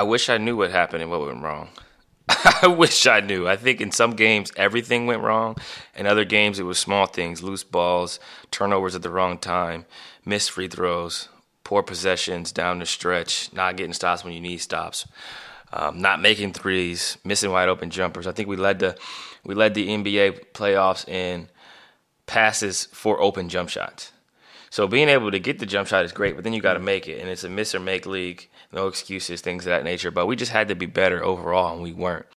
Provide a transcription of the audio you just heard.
I wish I knew what happened and what went wrong. I wish I knew. I think in some games everything went wrong. In other games it was small things, loose balls, turnovers at the wrong time, missed free throws, poor possessions down the stretch, not getting stops when you need stops, um, not making threes, missing wide open jumpers. I think we led the we led the NBA playoffs in passes for open jump shots. So being able to get the jump shot is great, but then you got to make it, and it's a miss or make league. No excuses, things of that nature. But we just had to be better overall, and we weren't.